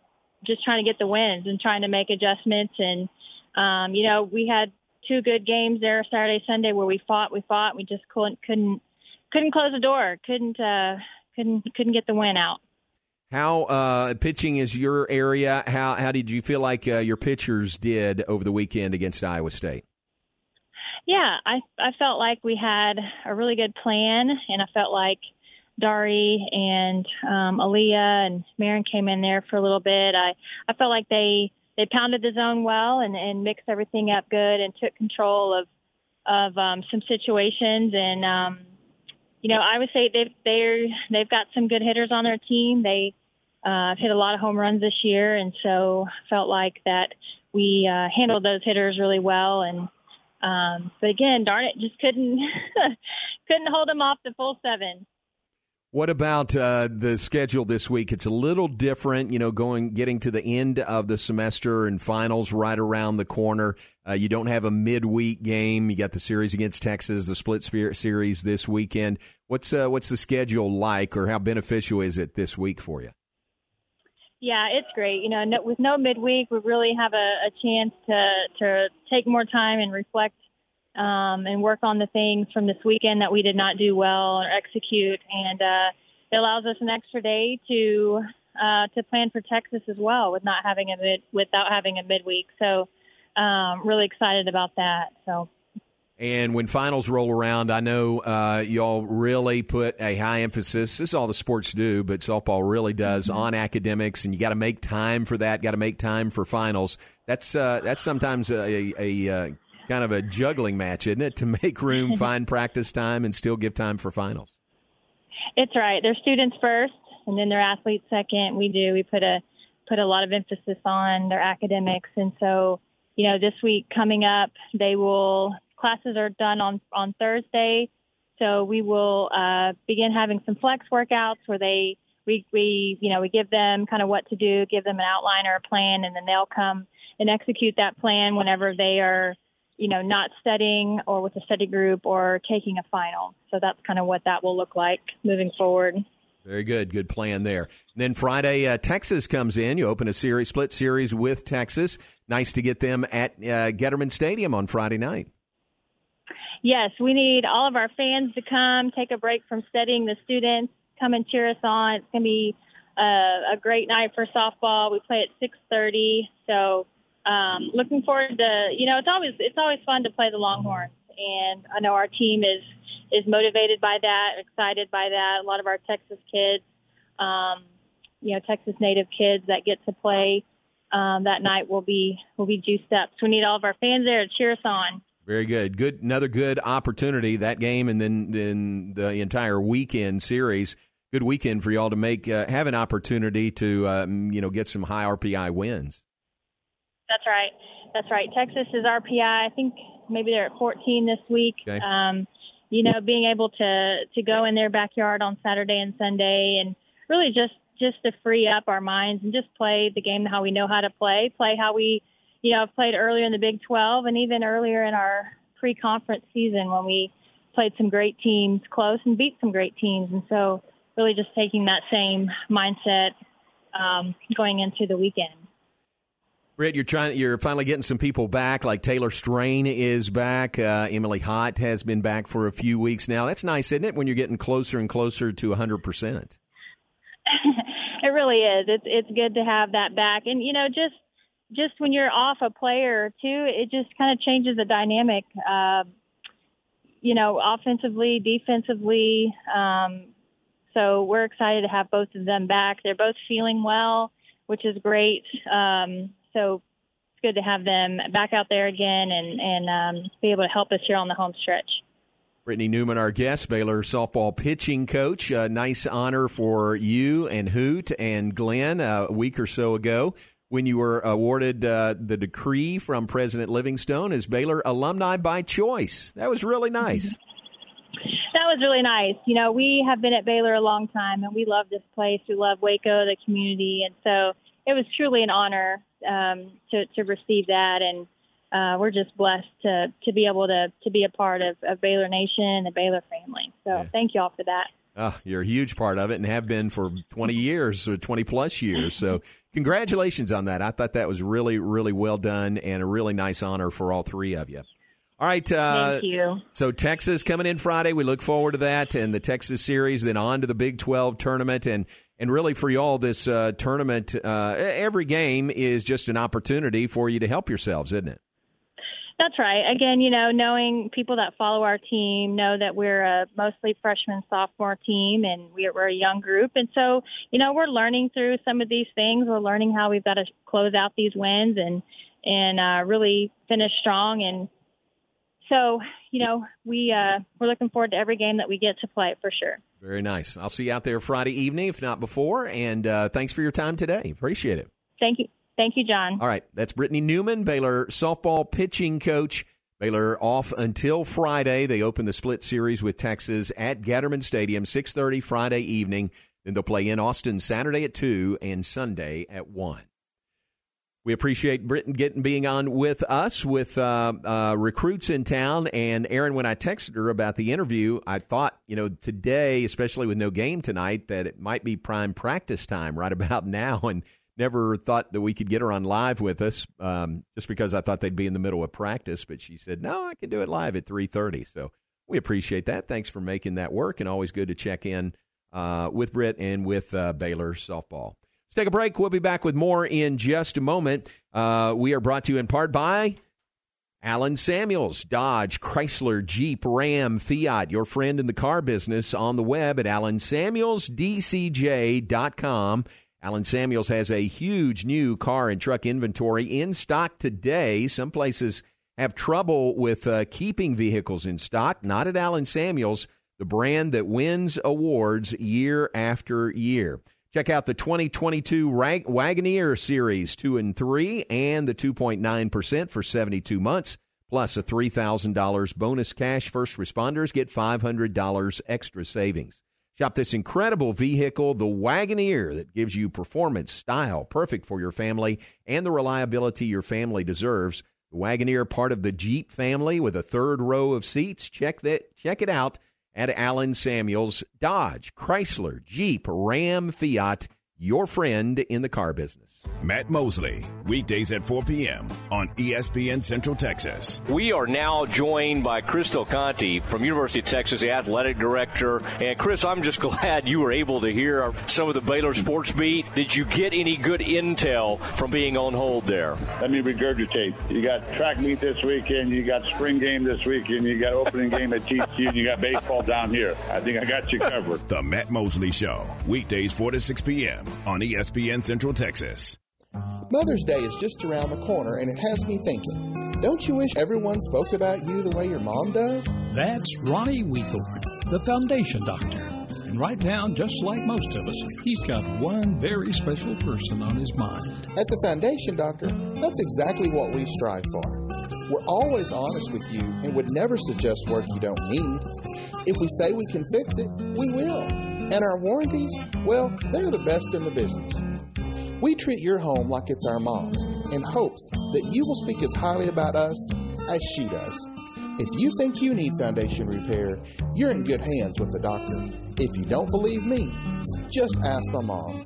just trying to get the wins and trying to make adjustments. And um, you know we had two good games there Saturday Sunday where we fought, we fought, we just couldn't couldn't couldn't close the door, couldn't uh, couldn't couldn't get the win out. How uh, pitching is your area? How how did you feel like uh, your pitchers did over the weekend against Iowa State? Yeah, I I felt like we had a really good plan, and I felt like Dari and um, Aaliyah and Marin came in there for a little bit. I I felt like they they pounded the zone well and and mixed everything up good and took control of of um, some situations and um, you know I would say they've they're they've got some good hitters on their team. They uh, hit a lot of home runs this year, and so felt like that we uh, handled those hitters really well and. Um, but again, darn it, just couldn't couldn't hold them off the full seven. What about uh, the schedule this week? It's a little different, you know, going getting to the end of the semester and finals right around the corner. Uh, you don't have a midweek game. You got the series against Texas, the split series this weekend. What's uh, what's the schedule like, or how beneficial is it this week for you? Yeah, it's great. You know, no, with no midweek, we really have a, a chance to to take more time and reflect um, and work on the things from this weekend that we did not do well or execute, and uh, it allows us an extra day to uh, to plan for Texas as well, with not having a mid without having a midweek. So, um, really excited about that. So. And when finals roll around, I know uh, y'all really put a high emphasis. This is all the sports do, but softball really does on academics, and you got to make time for that. Got to make time for finals. That's uh, that's sometimes a, a, uh kind of a juggling match, isn't it? To make room, find practice time, and still give time for finals. It's right. They're students first, and then they're athletes second. We do. We put a put a lot of emphasis on their academics, and so you know, this week coming up, they will classes are done on on Thursday, so we will uh, begin having some flex workouts where they we we you know we give them kind of what to do, give them an outline or a plan, and then they'll come and execute that plan whenever they are you know, not studying or with a study group or taking a final. So that's kind of what that will look like moving forward. Very good, good plan there. And then Friday, uh, Texas comes in. You open a series, split series with Texas. Nice to get them at uh, Getterman Stadium on Friday night. Yes, we need all of our fans to come, take a break from studying the students, come and cheer us on. It's going to be uh, a great night for softball. We play at 6:30, so um, looking forward to you know it's always it's always fun to play the Longhorns, and I know our team is is motivated by that, excited by that. A lot of our Texas kids um, you know Texas native kids that get to play um, that night will be will be juiced up. So we need all of our fans there to cheer us on. Very good. Good. Another good opportunity that game, and then then the entire weekend series. Good weekend for y'all to make uh, have an opportunity to um, you know get some high RPI wins. That's right. That's right. Texas is RPI. I think maybe they're at 14 this week. Okay. Um, you know, being able to to go in their backyard on Saturday and Sunday, and really just just to free up our minds and just play the game how we know how to play, play how we, you know, played earlier in the Big 12 and even earlier in our pre-conference season when we played some great teams close and beat some great teams. And so, really, just taking that same mindset um, going into the weekend. Britt, you're trying. You're finally getting some people back. Like Taylor Strain is back. Uh, Emily Hott has been back for a few weeks now. That's nice, isn't it? When you're getting closer and closer to 100 percent. it really is. It's it's good to have that back, and you know, just just when you're off a player too, it just kind of changes the dynamic. Uh, you know, offensively, defensively. Um, so we're excited to have both of them back. They're both feeling well, which is great. Um, so it's good to have them back out there again and and um, be able to help us here on the home stretch. Britni Newman, our guest, Baylor softball pitching coach. A nice honor for you and Hoot and Glenn uh, a week or so ago when you were awarded uh, the decree from President Livingstone as Baylor alumni by choice. That was really nice. That was really nice. You know, we have been at Baylor a long time, and we love this place. We love Waco, the community, and so it was truly an honor um, to to receive that. And uh, we're just blessed to to be able to to be a part of, of Baylor Nation and the Baylor family. So yeah. thank you all for that. Oh, you're a huge part of it and have been for 20 years or 20 plus years. So congratulations on that. I thought that was really, really well done and a really nice honor for all three of you. All right. Uh, Thank you. So Texas coming in Friday. We look forward to that and the Texas series, then on to the Big 12 tournament. And, and really for y'all, this uh, tournament, uh, every game is just an opportunity for you to help yourselves, isn't it? That's right. Again, you know, knowing people that follow our team know that we're a mostly freshman sophomore team and we're, we're a young group. And so, you know, we're learning through some of these things. We're learning how we've got to close out these wins and, and uh, really finish strong. And so, you know, we, uh, we're looking forward to every game that we get to play for sure. Very nice. I'll see you out there Friday evening, if not before. And uh, thanks for your time today. Appreciate it. Thank you. Thank you, John. All right. That's Britni Newman, Baylor softball pitching coach. Baylor off until Friday. They open the split series with Texas at Getterman Stadium, 6.30 Friday evening. Then they'll play in Austin Saturday at 2 and Sunday at 1. We appreciate Britton getting being on with us with uh, uh, recruits in town. And Aaron, when I texted her about the interview, I thought, you know, today, especially with no game tonight, that it might be prime practice time right about now. And never thought that we could get her on live with us um, just because I thought they'd be in the middle of practice. But she said, no, I can do it live at 3.30. So we appreciate that. Thanks for making that work and always good to check in uh, with Britt and with uh, Baylor softball. Let's take a break. We'll be back with more in just a moment. Uh, we are brought to you in part by Allen Samuels, Dodge, Chrysler, Jeep, Ram, Fiat, your friend in the car business on the web at allensamuelsdcj.com. Allen Samuels has a huge new car and truck inventory in stock today. Some places have trouble with uh, keeping vehicles in stock. Not at Allen Samuels, the brand that wins awards year after year. Check out the 2022 Rag- Wagoneer Series 2 and 3 and the 2.9% for 72 months, plus a $3,000 bonus cash. First responders get $500 extra savings. Shop this incredible vehicle, the Wagoneer, that gives you performance, style, perfect for your family, and the reliability your family deserves. The Wagoneer, part of the Jeep family with a third row of seats. Check that. Check it out at Allen Samuels, Dodge, Chrysler, Jeep, Ram, Fiat, your friend in the car business. Matt Mosley, weekdays at 4 p.m. on ESPN Central Texas. We are now joined by Chris Del Conte from University of Texas, the athletic director. And Chris, I'm just glad you were able to hear some of the Baylor sports beat. Did you get any good intel from being on hold there? Let me regurgitate. You got track meet this weekend, you got spring game this weekend, you got opening game at TCU, and you got baseball down here. I think I got you covered. The Matt Mosley Show, weekdays 4 to 6 p.m. on ESPN Central Texas. Mother's Day is just around the corner, and it has me thinking. Don't you wish everyone spoke about you the way your mom does? That's Ronnie Weethorn, the foundation doctor. And right now, just like most of us, he's got one very special person on his mind. At the Foundation Doctor, that's exactly what we strive for. We're always honest with you and would never suggest work you don't need. If we say we can fix it, we will. And our warranties, well, they're the best in the business. We treat your home like it's our mom's in hopes that you will speak as highly about us as she does. If you think you need foundation repair, you're in good hands with the doctor. If you don't believe me, just ask my mom.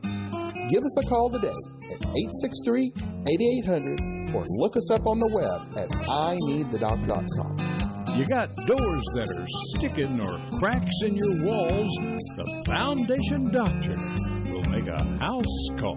Give us a call today at 863 8800 or look us up on the web at ineedthedoc.com. You got doors that are sticking or cracks in your walls, the Foundation Doctor will make a house call.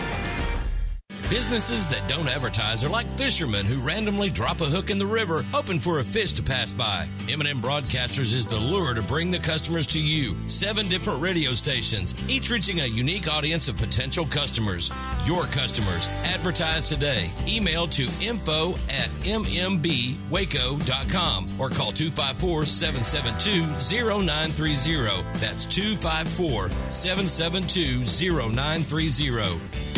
Businesses that don't advertise are like fishermen who randomly drop a hook in the river hoping for a fish to pass by. M&M Broadcasters is the lure to bring the customers to you. Seven different radio stations, each reaching a unique audience of potential customers. Your customers. Advertise today. Email to info at mmbwaco.com or call 254-772-0930. That's 254-772-0930.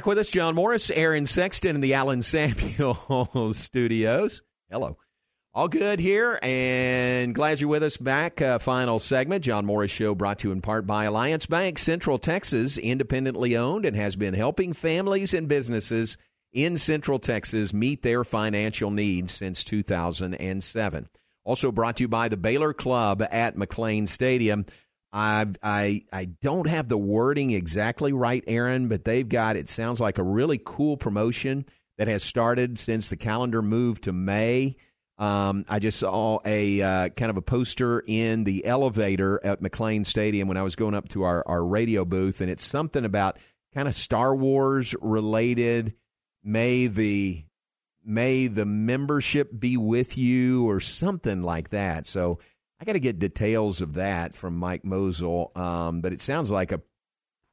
Back with us, John Morris, Aaron Sexton in the Allen Samuel studios. Hello. All good here, and glad you're with us back. Uh, final segment, John Morris Show, brought to you in part by Alliance Bank, Central Texas, independently owned, and has been helping families and businesses in Central Texas meet their financial needs since 2007. Also brought to you by the Baylor Club at McLane Stadium. I I I don't have the wording exactly right, Aaron, but they've got it sounds like a really cool promotion that has started since the calendar moved to May. Um, I just saw a uh, kind of a poster in the elevator at McLane Stadium when I was going up to our, our radio booth, and it's something about kind of Star Wars related. May the may the membership be with you, or something like that. So I got to get details of that from Mike Mosel, um, but it sounds like a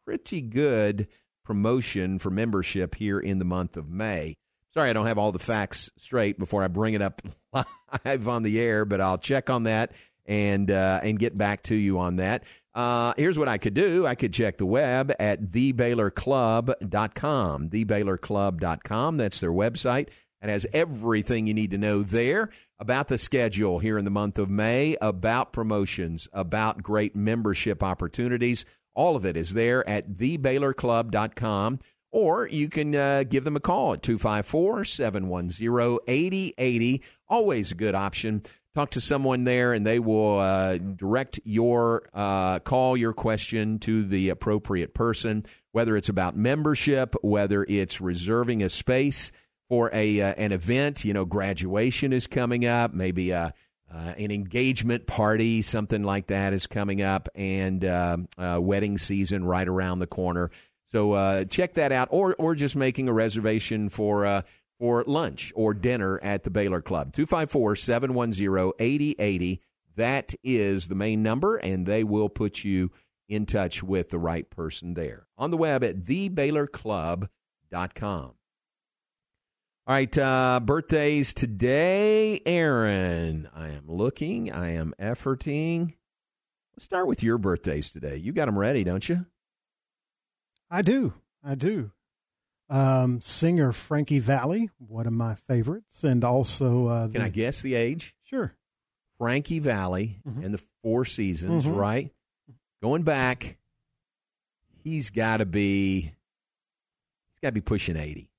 pretty good promotion for membership here in the month of May. Sorry, I don't have all the facts straight before I bring it up live on the air, but I'll check on that and uh, and get back to you on that. Uh, here's what I could do. I could check the web at thebaylorclub.com. Thebaylorclub.com. That's their website. It has everything you need to know there about the schedule here in the month of May, about promotions, about great membership opportunities. All of it is there at thebaylorclub.com. Or you can uh, give them a call at 254 710 8080. Always a good option talk to someone there and they will uh, direct your uh, call your question to the appropriate person whether it's about membership whether it's reserving a space for a uh, an event you know graduation is coming up maybe a, uh, an engagement party something like that is coming up and um, wedding season right around the corner so uh, check that out or or just making a reservation for uh, for lunch or dinner at the Baylor Club. 254 710 8080. That is the main number, and they will put you in touch with the right person there. On the web at thebaylorclub.com. All right, uh, birthdays today. Aaron, I am looking, I am efforting. Let's start with your birthdays today. You got them ready, don't you? I do. I do um, singer Frankie Valli, one of my favorites, and also uh, can I guess the age? Sure, Frankie Valli mm-hmm. and the Four Seasons, mm-hmm. right? Going back, he's got to be he's got to be pushing eighty.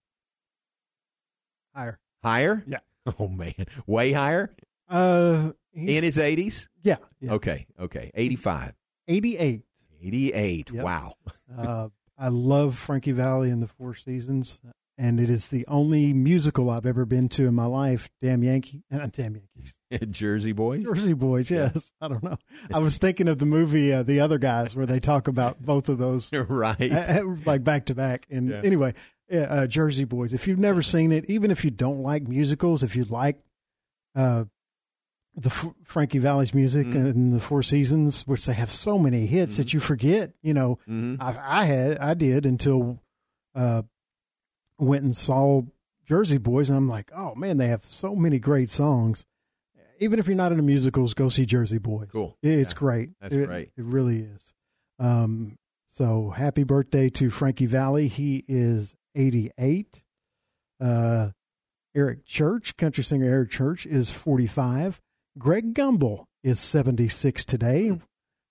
Higher, higher, yeah. Oh man, way higher. Uh, in his eighties. Yeah, yeah, Okay. Okay. Eighty-five. Eighty-eight. Eighty-eight. Yep. Wow. uh, I love Frankie Valli and the Four Seasons, and it is the only musical I've ever been to in my life. Damn Yankee, uh, damn Yankees, Jersey Boys, Jersey Boys. Yes, yeah. I don't know. I was thinking of the movie uh, The Other Guys, where they talk about both of those, right, like back to back. And yeah. anyway, uh, Jersey Boys. If you've never seen it, even if you don't like musicals, if you like uh, the F- Frankie Valli's music mm-hmm. and the Four Seasons, which they have so many hits mm-hmm. that you forget. You know, mm-hmm. I, I, had, I did until uh, went and saw Jersey Boys, and I'm like, oh man, they have so many great songs. Even if you're not into musicals, go see Jersey Boys. Cool, it's yeah. great. That's it, great. It really is. Um, so happy birthday to Frankie Valli. He is 88. Uh, Eric Church, country singer Eric Church, is 45. Greg Gumbel is 76 today.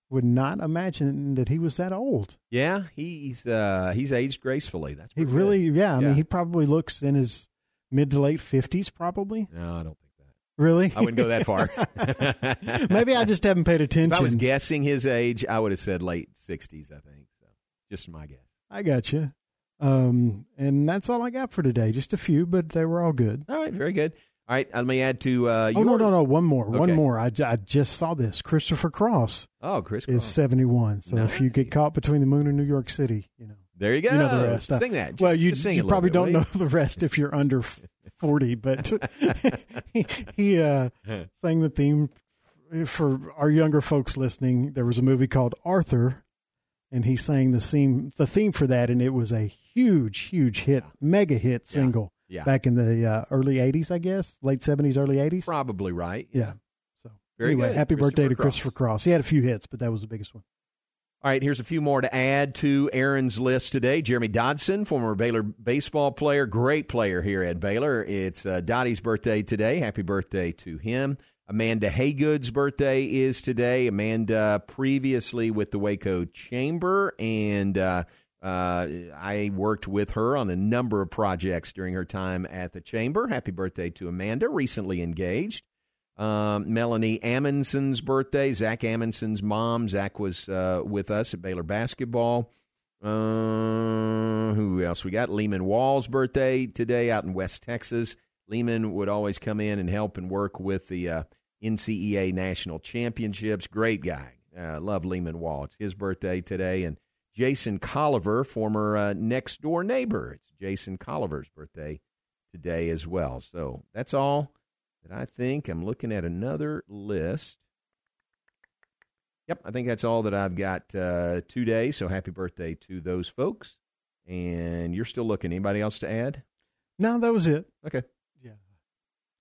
Would not imagine that he was that old. Yeah, he's uh, he's aged gracefully. That's he really. Yeah, I mean, he probably looks in his mid to late 50s, probably. No, I don't think that. Really? I wouldn't go that far. Maybe I just haven't paid attention. If I was guessing his age, I would have said late 60s. I think so. Just my guess. I got you. Um, and that's all I got for today. Just a few, but they were all good. All right, very good. All right, let me add to. Uh, oh no, no, no! One more, okay. one more. I, I just saw this. Christopher Cross. Oh, Chris Cross. is seventy one. So nice. if you get caught between the moon and New York City, you know. There you go. You know the rest. Sing that. Just, well, you, sing you probably don't know the rest if you're under forty, but he, he uh, sang the theme for our younger folks listening. There was a movie called Arthur, and he sang the theme the theme for that, and it was a huge, huge hit, mega hit single yeah. back in the uh, early 80s, I guess, late 70s, early 80s. Probably right. Yeah. So, Very anyway, good. happy birthday to Christopher Cross. He had a few hits, but that was the biggest one. All right, here's a few more to add to Aaron's list today. Jeremy Dodson, former Baylor baseball player, great player here at Baylor. It's uh, Dottie's birthday today. Happy birthday to him. Amanda Haygood's birthday is today. Amanda previously with the Waco Chamber and uh, uh, I worked with her on a number of projects during her time at the Chamber. Happy birthday to Amanda, recently engaged. Um, Melanie Amundsen's birthday, Zach Amundsen's mom. Zach was uh, with us at Baylor basketball. Uh, who else we got? Lehman Wall's birthday today out in West Texas. Lehman would always come in and help and work with the uh, NCEA national championships. Great guy. Uh, love Lehman Wall. It's his birthday today. And Jason Colliver, former uh, next door neighbor. It's Jason Colliver's birthday today as well. So that's all that I think. I'm looking at another list. Yep, I think that's all that I've got uh, today. So happy birthday to those folks. And you're still looking. Anybody else to add? No, that was it. Okay. Yeah.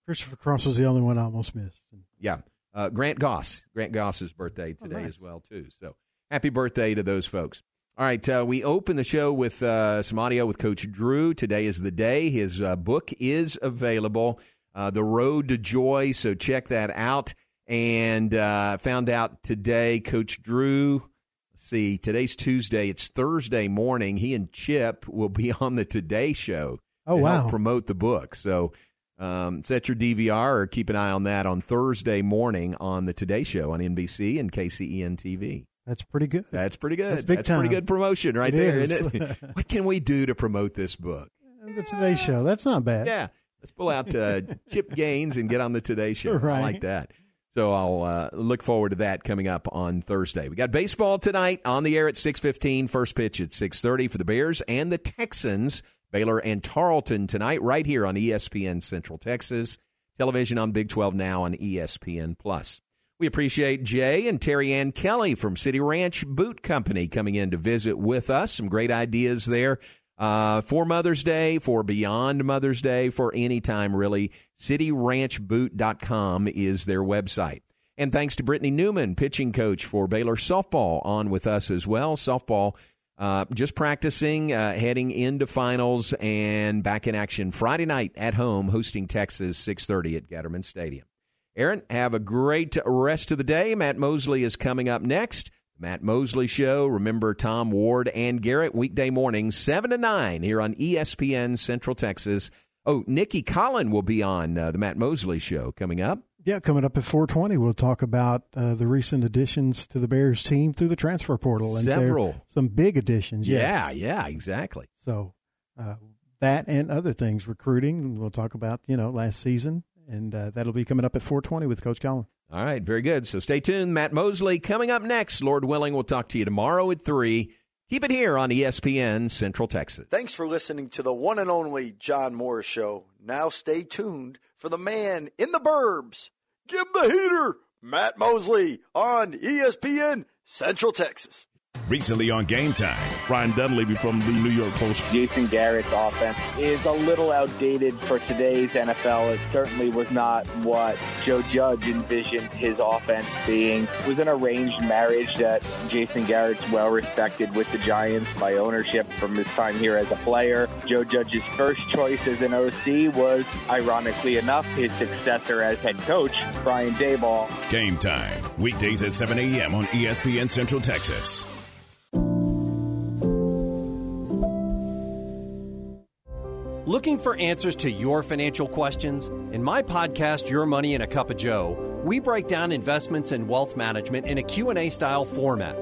Christopher Cross was the only one I almost missed. Yeah. Uh, Grant Goss. Grant Goss's birthday today nice. as well, too. So happy birthday to those folks. All right, uh, we open the show with uh, some audio with Coach Drew. Today is the day. His uh, book is available, uh, The Road to Joy, so check that out. And uh, found out today, Coach Drew, let's see, today's Tuesday. It's Thursday morning. He and Chip will be on the Today Show. Oh, wow. promote the book. So um, set your DVR or keep an eye on that on Thursday morning on the Today Show on NBC and KCEN TV. That's pretty good. That's pretty good. That's big pretty time. good promotion right It there, is. isn't it? what can we do to promote this book? The Today Show. That's not bad. Yeah, let's pull out uh, Chip Gaines and get on the Today Show. I like that. So I'll uh, look forward to that coming up on Thursday. We got baseball tonight on the air at 6:15. First pitch at 6:30 for the Bears and the Texans. Baylor and Tarleton tonight, right here on ESPN Central Texas. Television on Big 12 now on ESPN Plus. We appreciate Jay and Terry Ann Kelly from City Ranch Boot Company coming in to visit with us. Some great ideas there uh, for Mother's Day, for beyond Mother's Day, for any time really. CityRanchBoot.com is their website. And thanks to Britni Newman, pitching coach for Baylor softball, on with us as well. Softball uh, just practicing, uh, heading into finals, and back in action Friday night at home, hosting Texas, 6:30 at Getterman Stadium. Aaron, have a great rest of the day. Matt Mosley is coming up next. Matt Mosley Show. Remember Tom Ward and Garrett weekday mornings, seven to nine here on ESPN Central Texas. Oh, Nicki Collen will be on uh, the Matt Mosley Show coming up. Yeah, coming up at 420, we'll talk about uh, the recent additions to the Bears team through the transfer portal. And Several. Some big additions. Yeah, yes. yeah, exactly. So uh, that and other things, recruiting. We'll talk about, you know, last season. And uh, that'll be coming up at 420 with Coach Collen. All right, very good. So stay tuned. Matt Mosley coming up next. Lord willing, we'll talk to you tomorrow at 3. Keep it here on ESPN Central Texas. Thanks for listening to the one and only John Morris Show. Now stay tuned for the man in the burbs. Give him the heater, Matt Mosley on ESPN Central Texas. Recently on Game Time. Ryan Dunleavy from the New York Post. Jason Garrett's offense is a little outdated for today's NFL. It certainly was not what Joe Judge envisioned his offense being. It was an arranged marriage that Jason Garrett's well respected with the Giants by ownership from his time here as a player. Joe Judge's first choice as an OC was, ironically enough, his successor as head coach, Brian Daboll. Game Time. Weekdays at 7 a.m. on ESPN Central Texas. Looking for answers to your financial questions? In my podcast Your Money in a Cup of Joe, we break down investments and wealth management in a Q&A style format.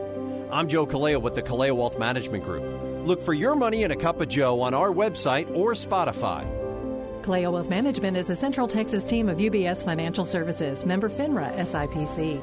I'm Joe Kaleo with the Kaleo Wealth Management Group. Look for Your Money in a Cup of Joe on our website or Spotify. Kaleo Wealth Management is a Central Texas team of UBS Financial Services, member FINRA SIPC.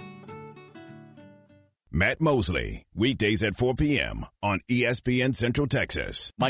Matt Mosley, weekdays at 4 p.m. on ESPN Central Texas. Mike